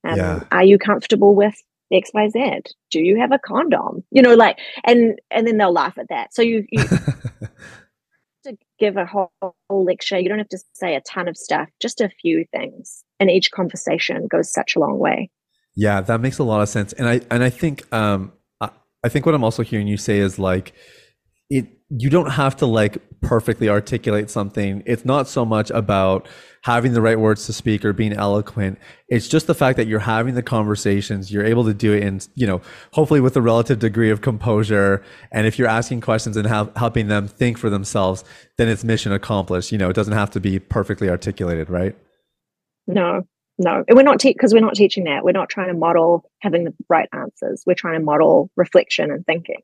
Um, yeah. Are you comfortable with XYZ? Do you have a condom? You know, like, and and then they'll laugh at that. So you, you (laughs) to give a whole, whole lecture. You don't have to say a ton of stuff, just a few things. And each conversation goes such a long way.
Yeah, that makes a lot of sense. And I and I think um I, I think what I'm also hearing you say is like it you don't have to like perfectly articulate something. It's not so much about having the right words to speak or being eloquent. It's just the fact that you're having the conversations, you're able to do it in, you know, hopefully with a relative degree of composure. And if you're asking questions and have, helping them think for themselves, then it's mission accomplished. You know, it doesn't have to be perfectly articulated, right?
No, no. We're not because te- we're not teaching that. We're not trying to model having the right answers. We're trying to model reflection and thinking.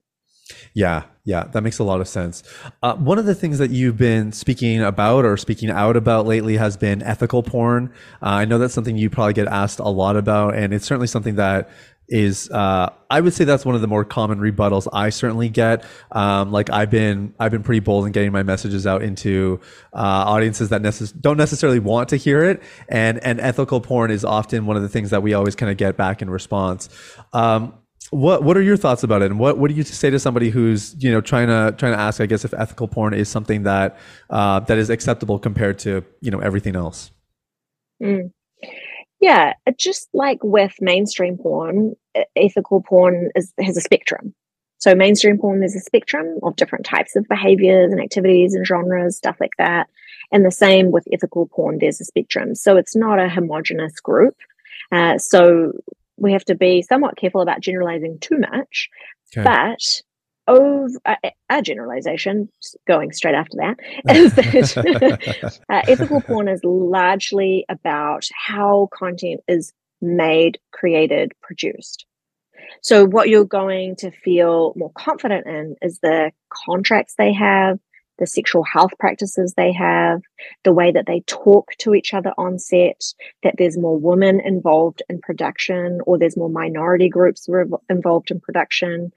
Yeah, yeah, that makes a lot of sense. Uh, one of the things that you've been speaking about or speaking out about lately has been ethical porn. Uh, I know that's something you probably get asked a lot about, and it's certainly something that is uh, I would say that's one of the more common rebuttals I certainly get. Um, like I've been I've been pretty bold in getting my messages out into uh, audiences that necess- don't necessarily want to hear it, and and ethical porn is often one of the things that we always kind of get back in response. Um, what what are your thoughts about it? And what, what do you say to somebody who's you know trying to trying to ask i guess if ethical porn is something that uh, that is acceptable compared to you know everything else?
Mm. yeah just like with mainstream porn ethical porn is, has a spectrum. So mainstream porn there's a spectrum of different types of behaviors and activities and genres stuff like that. And the same with ethical porn there's a spectrum. So it's not a homogenous group. Uh, so we have to be somewhat careful about generalizing too much. Okay. But over uh, a generalization, going straight after that, (laughs) is that (laughs) uh, ethical porn is largely about how content is made, created, produced. So, what you're going to feel more confident in is the contracts they have, the sexual health practices they have, the way that they talk to each other on set, that there's more women involved in production or there's more minority groups involved in production.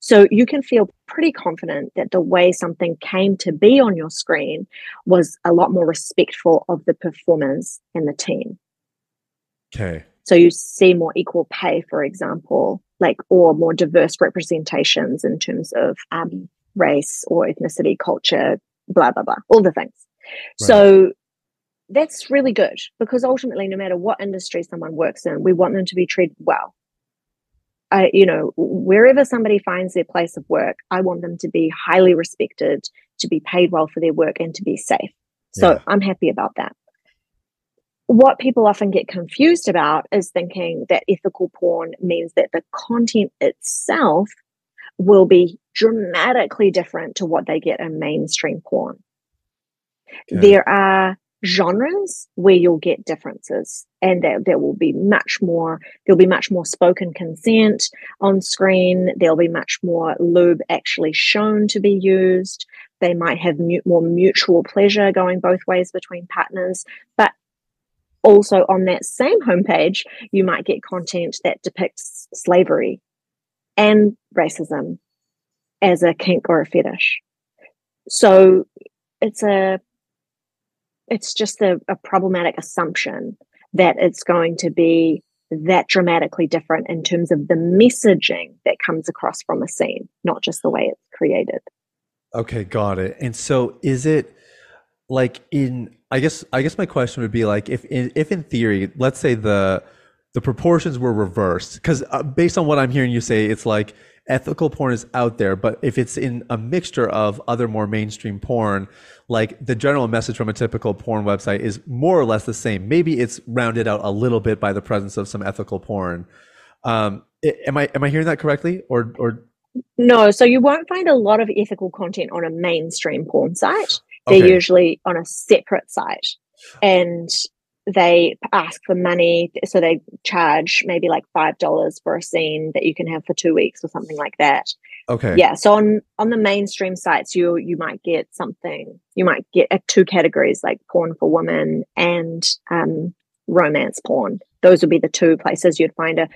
So you can feel pretty confident that the way something came to be on your screen was a lot more respectful of the performers and the team.
Okay.
So you see more equal pay, for example, like or more diverse representations in terms of um, race or ethnicity, culture, blah, blah, blah, all the things. Right. So that's really good because ultimately, no matter what industry someone works in, we want them to be treated well. I, you know, wherever somebody finds their place of work, I want them to be highly respected, to be paid well for their work, and to be safe. So yeah. I'm happy about that. What people often get confused about is thinking that ethical porn means that the content itself will be dramatically different to what they get in mainstream porn. Okay. There are genres where you'll get differences and that there will be much more there'll be much more spoken consent on screen there'll be much more lube actually shown to be used they might have mu- more mutual pleasure going both ways between partners but also on that same homepage you might get content that depicts slavery and racism as a kink or a fetish. So it's a it's just a, a problematic assumption that it's going to be that dramatically different in terms of the messaging that comes across from a scene, not just the way it's created.
Okay, got it. And so is it like in I guess I guess my question would be like if in, if in theory, let's say the the proportions were reversed because uh, based on what I'm hearing you say, it's like ethical porn is out there, but if it's in a mixture of other more mainstream porn, like the general message from a typical porn website is more or less the same. Maybe it's rounded out a little bit by the presence of some ethical porn. Um, am I am I hearing that correctly, or or
no? So you won't find a lot of ethical content on a mainstream porn site. They're okay. usually on a separate site, and they ask for money so they charge maybe like five dollars for a scene that you can have for two weeks or something like that.
Okay.
Yeah so on on the mainstream sites you you might get something you might get uh, two categories like porn for women and um, romance porn. Those would be the two places you'd find a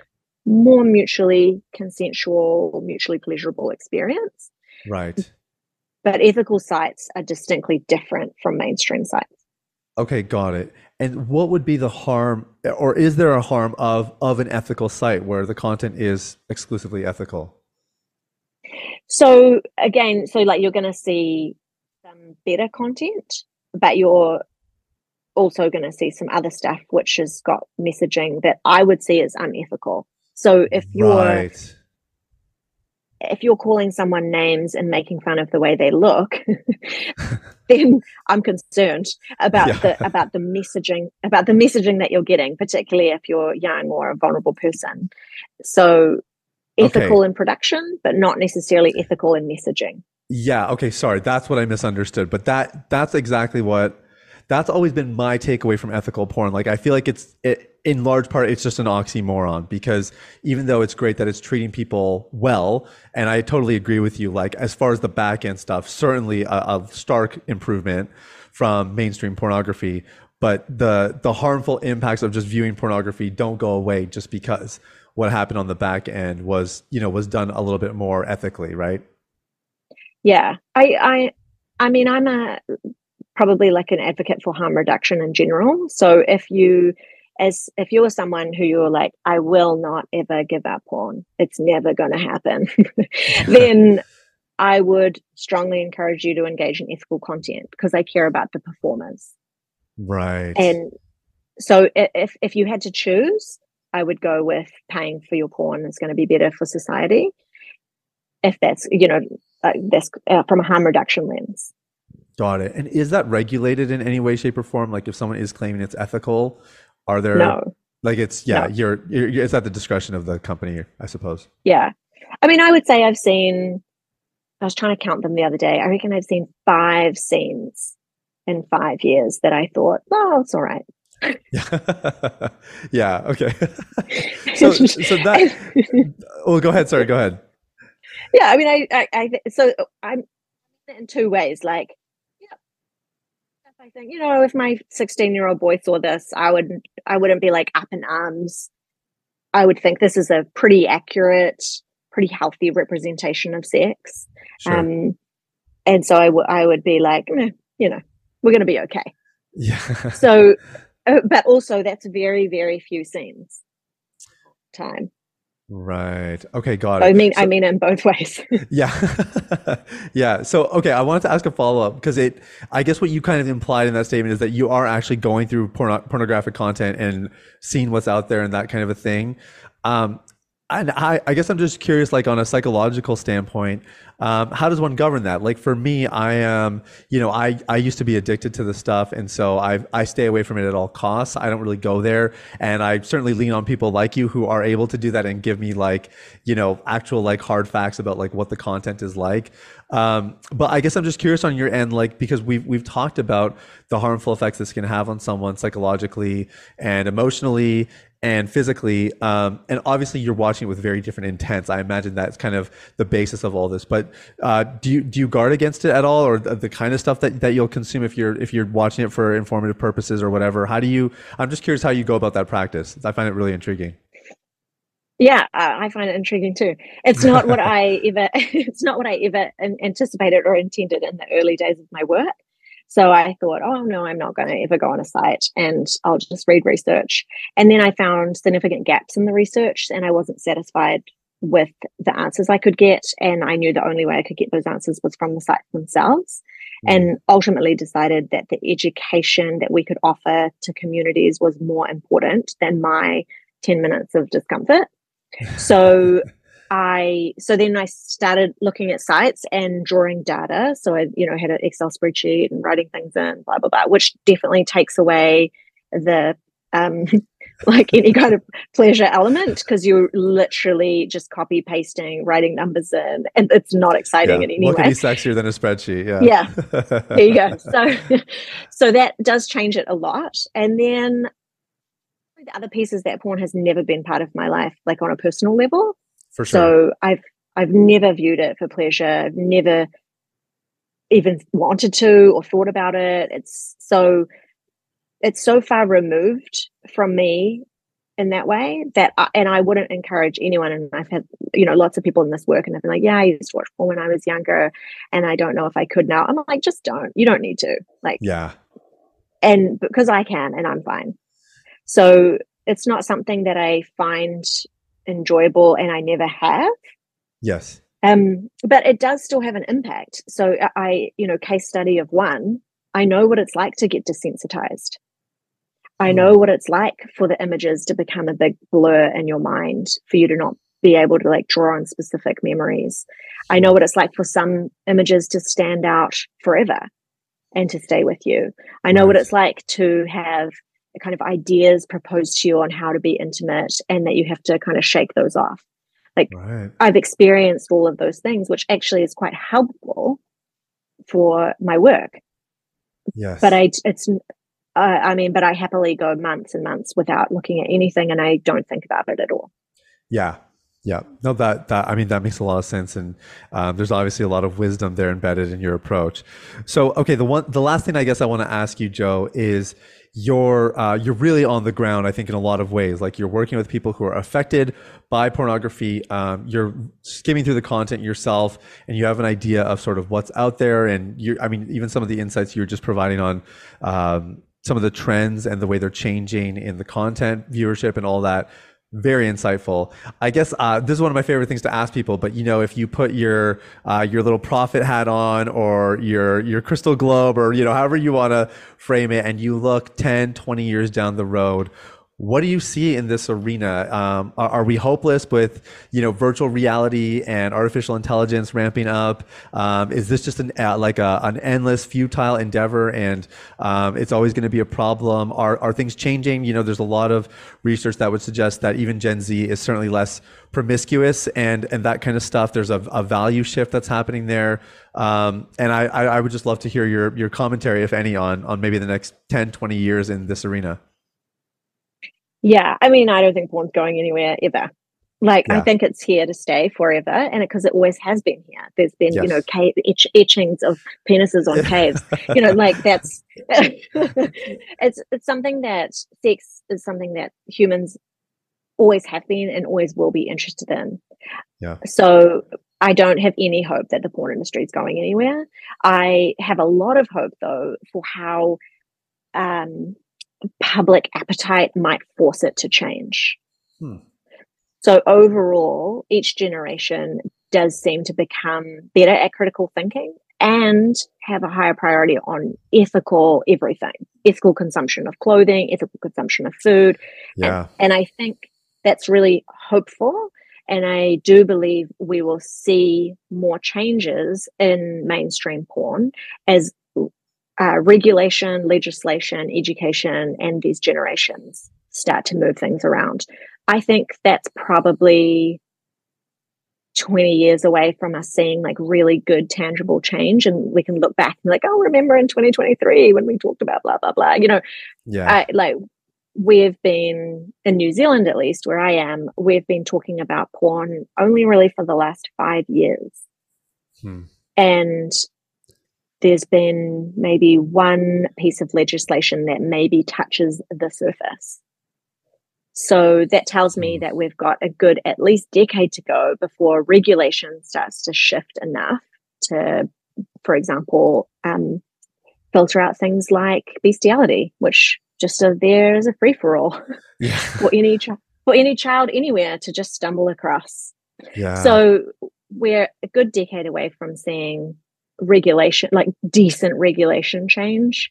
more mutually consensual mutually pleasurable experience.
Right.
But ethical sites are distinctly different from mainstream sites
Okay, got it. And what would be the harm, or is there a harm of of an ethical site where the content is exclusively ethical?
So again, so like you're going to see some better content, but you're also going to see some other stuff which has got messaging that I would see as unethical. So if you're right if you're calling someone names and making fun of the way they look, (laughs) then I'm concerned about yeah. the about the messaging about the messaging that you're getting, particularly if you're young or a vulnerable person. So ethical okay. in production, but not necessarily ethical in messaging.
Yeah, okay, sorry. That's what I misunderstood. But that that's exactly what that's always been my takeaway from ethical porn. Like I feel like it's it, in large part it's just an oxymoron because even though it's great that it's treating people well and i totally agree with you like as far as the back end stuff certainly a, a stark improvement from mainstream pornography but the the harmful impacts of just viewing pornography don't go away just because what happened on the back end was you know was done a little bit more ethically right?
Yeah. I i i mean i'm a probably like an advocate for harm reduction in general. So if you as if you're someone who you're like, I will not ever give up porn, it's never going to happen, (laughs) then I would strongly encourage you to engage in ethical content because I care about the performers.
Right.
And so if, if you had to choose, I would go with paying for your porn is going to be better for society. If that's, you know, uh, that's uh, from a harm reduction lens.
Got it. And is that regulated in any way, shape, or form? Like if someone is claiming it's ethical, are there
no.
like it's yeah, no. you're, you're it's at the discretion of the company, I suppose.
Yeah. I mean, I would say I've seen I was trying to count them the other day. I reckon I've seen five scenes in five years that I thought, oh, it's all right.
Yeah. (laughs) yeah. Okay. (laughs) so, so that. Well, go ahead. Sorry. Go ahead.
Yeah. I mean, I, I, I so I'm in two ways. Like, I think you know, if my 16 year old boy saw this, I would I wouldn't be like up in arms. I would think this is a pretty accurate, pretty healthy representation of sex. Sure. Um, and so I, w- I would be like, eh, you know, we're going to be okay.
Yeah. (laughs)
so, uh, but also that's very, very few scenes time.
Right. Okay, got it.
I mean, so, I mean, in both (laughs) ways.
yeah, (laughs) yeah. So, okay, I wanted to ask a follow up because it, I guess, what you kind of implied in that statement is that you are actually going through porno- pornographic content and seeing what's out there and that kind of a thing. Um, and I, I guess I'm just curious, like on a psychological standpoint, um, how does one govern that? Like for me, I am, you know, I, I used to be addicted to the stuff, and so I I stay away from it at all costs. I don't really go there, and I certainly lean on people like you who are able to do that and give me like, you know, actual like hard facts about like what the content is like. Um, but I guess I'm just curious on your end, like because we've we've talked about the harmful effects this can have on someone psychologically and emotionally and physically. Um, and obviously, you're watching it with very different intents. I imagine that's kind of the basis of all this. But uh, do you do you guard against it at all, or the, the, kind of stuff that, that you'll consume if you're if you're watching it for informative purposes or whatever? How do you? I'm just curious how you go about that practice. I find it really intriguing.
Yeah, uh, I find it intriguing too. It's not what (laughs) I ever. (laughs) It's not what I ever anticipated or intended in the early days of my work. So I thought, oh no, I'm not going to ever go on a site and I'll just read research. And then I found significant gaps in the research and I wasn't satisfied with the answers I could get. And I knew the only way I could get those answers was from the sites themselves. Mm. And ultimately decided that the education that we could offer to communities was more important than my 10 minutes of discomfort. (laughs) So I so then I started looking at sites and drawing data. So I, you know, had an Excel spreadsheet and writing things in, blah blah blah, which definitely takes away the um (laughs) like any kind of pleasure element because you're literally just copy pasting, writing numbers in, and it's not exciting
yeah.
in any
what
way.
What could be sexier than a spreadsheet? Yeah.
Yeah. (laughs) there you go. So, (laughs) so that does change it a lot, and then the other pieces that porn has never been part of my life, like on a personal level.
For sure.
So I've I've never viewed it for pleasure. I've never even wanted to or thought about it. It's so it's so far removed from me in that way that I, and I wouldn't encourage anyone and I've had you know lots of people in this work and I've been like yeah I used to watch porn when I was younger and I don't know if I could now I'm like just don't you don't need to like
yeah
and because I can and I'm fine so it's not something that I find enjoyable and I never have.
Yes.
Um, but it does still have an impact. So I, you know, case study of one, I know what it's like to get desensitized. I know mm. what it's like for the images to become a big blur in your mind, for you to not be able to like draw on specific memories. I know what it's like for some images to stand out forever and to stay with you. I know what it's like to have kind of ideas proposed to you on how to be intimate and that you have to kind of shake those off. Like right. I've experienced all of those things, which actually is quite helpful for my work.
Yes.
But I, it's, uh, I mean, but I happily go months and months without looking at anything and I don't think about it at all.
Yeah. Yeah, no, that that I mean that makes a lot of sense, and um, there's obviously a lot of wisdom there embedded in your approach. So, okay, the one, the last thing I guess I want to ask you, Jo, is you're uh, you're really on the ground. I think in a lot of ways, like you're working with people who are affected by pornography. Um, you're skimming through the content yourself, and you have an idea of sort of what's out there. And you, I mean, even some of the insights you're just providing on. Um, some of the trends and the way they're changing in the content viewership and all that very insightful. I guess uh, this is one of my favorite things to ask people. But you know, if you put your uh, your little prophet hat on, or your your crystal globe, or you know, however you want to frame it, and you look 10, 20 years down the road, what do you see in this arena? Um, are, are, we hopeless with you know virtual reality and artificial intelligence ramping up? Um, is this just an uh, like a, an endless futile endeavor, and um, it's always going to be a problem? Are are things changing? You know, there's a lot of research that would suggest that even Gen Z is certainly less promiscuous and and that kind of stuff. There's a, a value shift that's happening there, um, and I, I would just love to hear your your commentary, if any, on on maybe the next 10, 20 years in this arena.
Yeah, I mean, I don't think porn's going anywhere ever. Like, yeah. I think it's here to stay forever, and because it, it, always has been here. There's been, yes. you know, cave etch, etchings of penises on caves. you know, like that's (laughs) it's it's something that sex is something that humans always have been and always will be interested in.
Yeah.
So I don't have any hope that the porn industry is going anywhere. I have a lot of hope though for how um, public appetite might force it to change. Hmm. So, overall, each generation does seem to become better at critical thinking and have a higher priority on ethical everything ethical consumption of clothing, ethical consumption of food.
Yeah.
And, and I think that's really hopeful. And I do believe we will see more changes in mainstream porn as uh, regulation, legislation, education, and these generations start to move things around. I think that's probably 20 years away from us seeing like really good tangible change and we can look back and be like oh remember in 2023 when we talked about blah blah blah you know
yeah
I, like we've been in new zealand at least where i am we've been talking about porn only really for the last five years hmm. and there's been maybe one piece of legislation that maybe touches the surface. So that tells me hmm. that we've got a good at least decade to go before regulation starts to shift enough to, for example, um, filter out things like bestiality, which just there as a free for all (laughs) yeah. for any ch- for any child anywhere to just stumble across.
Yeah.
So we're a good decade away from seeing regulation, like decent regulation change,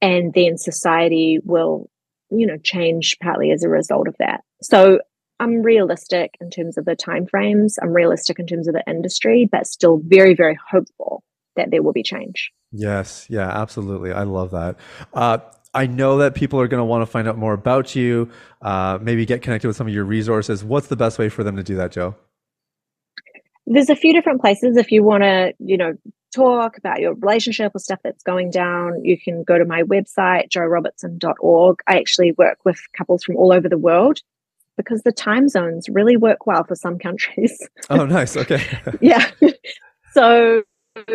and then society will you know, change partly as a result of that. So I'm realistic in terms of the timeframes. I'm realistic in terms of the industry, but still very, very hopeful that there will be change.
Yes, yeah, absolutely. I love that. Uh, I know that people are going to want to find out more about you, uh, maybe get connected with some of your resources. What's the best way for them to do that, Jo?
There's a few different places. If you want to, you know, talk about your relationship or stuff that's going down, you can go to my website, jorobertson.org. I actually work with couples from all over the world because the time zones really work well for some countries. (laughs)
Oh, nice. Okay. (laughs)
yeah. So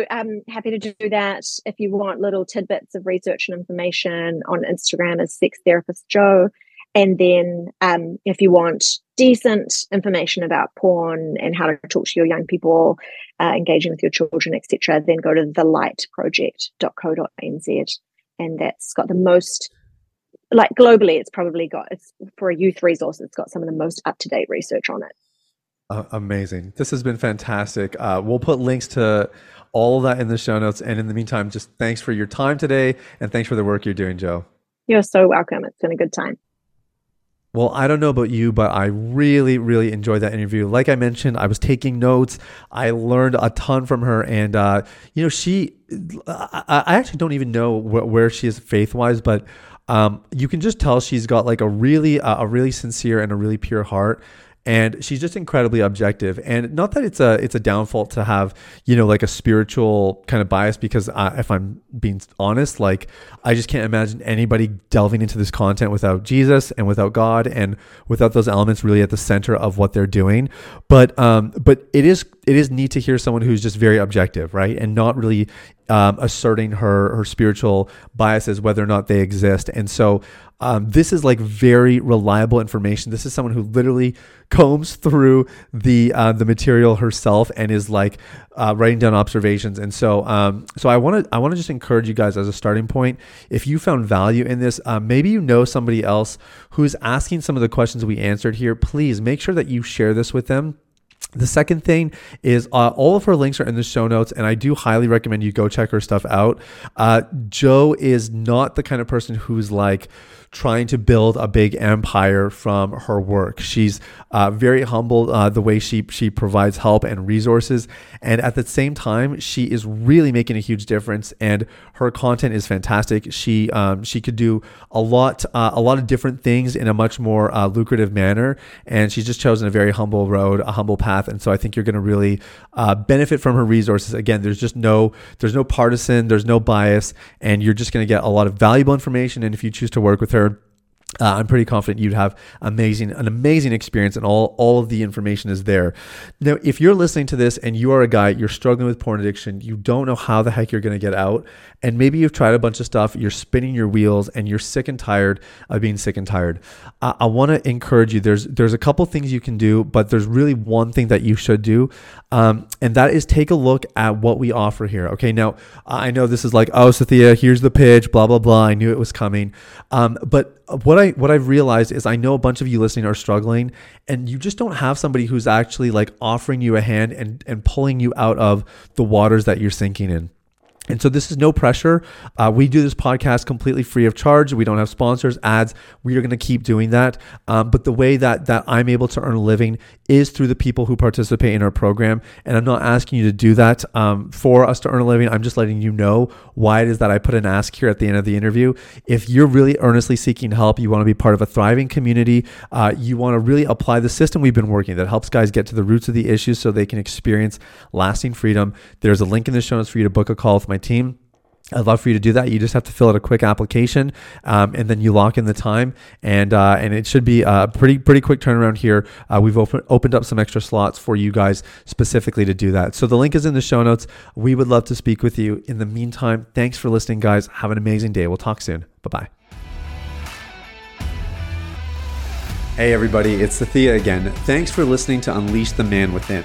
I'm happy to do that. If you want little tidbits of research and information on Instagram as Sex Therapist Jo. And then um, if you want decent information about porn and how to talk to your young people, uh, engaging with your children, etc., then go to thelightproject.co.nz. And that's got the most like globally, it's probably got it's for a youth resource. It's got some of the most up to date research on it.
Uh, amazing! This has been fantastic. Uh, we'll put links to all of that in the show notes. And in the meantime, just thanks for your time today, and thanks for the work you're doing, Jo.
You're so welcome. It's been a good time.
Well, I don't know about you, but I really, really enjoyed that interview. Like I mentioned, I was taking notes. I learned a ton from her, and uh, you know, she. I, actually don't even know wh- where she is faith wise, but um, you can just tell she's got like a really uh, a really sincere and a really pure heart and she's just incredibly objective. And not that it's a it's a downfall to have you know like a spiritual kind of bias because I, if i'm being honest like i just can't imagine anybody delving into this content without jesus and without god and without those elements really at the center of what they're doing. But um but it is it is neat to hear someone who's just very objective right and not really um, asserting her her spiritual biases whether or not they exist and so um, this is like very reliable information. This is someone who literally combs through the uh, the material herself and is like uh, writing down observations. And so, um, so I want to I want to just encourage you guys as a starting point. If you found value in this, uh, maybe you know somebody else who's asking some of the questions we answered here. Please make sure that you share this with them the second thing is uh, all of her links are in the show notes, and I do highly recommend you go check her stuff out. Uh, Jo is not the kind of person who's like, trying to build a big empire from her work. She's uh, very humble uh, the way she she provides help and resources, and at the same time, she is really making a huge difference. And her content is fantastic. She um, she could do a lot uh, a lot of different things in a much more uh, lucrative manner, and she's just chosen a very humble road, a humble path. And so I think you're going to really uh, benefit from her resources. Again, there's just no there's no partisan, there's no bias, and you're just going to get a lot of valuable information. And if you choose to work with her compared uh, I'm pretty confident you'd have amazing an amazing experience, and all all of the information is there. Now, if you're listening to this and you are a guy, you're struggling with porn addiction, you don't know how the heck you're going to get out, and maybe you've tried a bunch of stuff, you're spinning your wheels, and you're sick and tired of being sick and tired. Uh, I want to encourage you. There's there's a couple things you can do, but there's really one thing that you should do, um, and that is take a look at what we offer here. Okay, now I know this is like, oh, Sathiya, here's the pitch, blah blah blah. I knew it was coming, um, but what I what I've realized is I know a bunch of you listening are struggling and you just don't have somebody who's actually like offering you a hand and and pulling you out of the waters that you're sinking in. And so this is no pressure. Uh, we do this podcast completely free of charge. We don't have sponsors, ads. We are going to keep doing that. Um, but the way that that I'm able to earn a living is through the people who participate in our program. And I'm not asking you to do that um, for us to earn a living. I'm just letting you know why it is that I put an ask here at the end of the interview. If you're really earnestly seeking help, you want to be part of a thriving community. Uh, you want to really apply the system we've been working that helps guys get to the roots of the issues so they can experience lasting freedom. There's a link in the show notes for you to book a call with my team. I'd love for you to do that. You just have to fill out a quick application, um, and then you lock in the time, and uh, and it should be a pretty pretty quick turnaround here. Uh, we've open, opened up some extra slots for you guys specifically to do that. So the link is in the show notes. We would love to speak with you. In the meantime, thanks for listening, guys. Have an amazing day. We'll talk soon. Bye bye. Hey everybody, it's Thea again. Thanks for listening to Unleash the Man Within.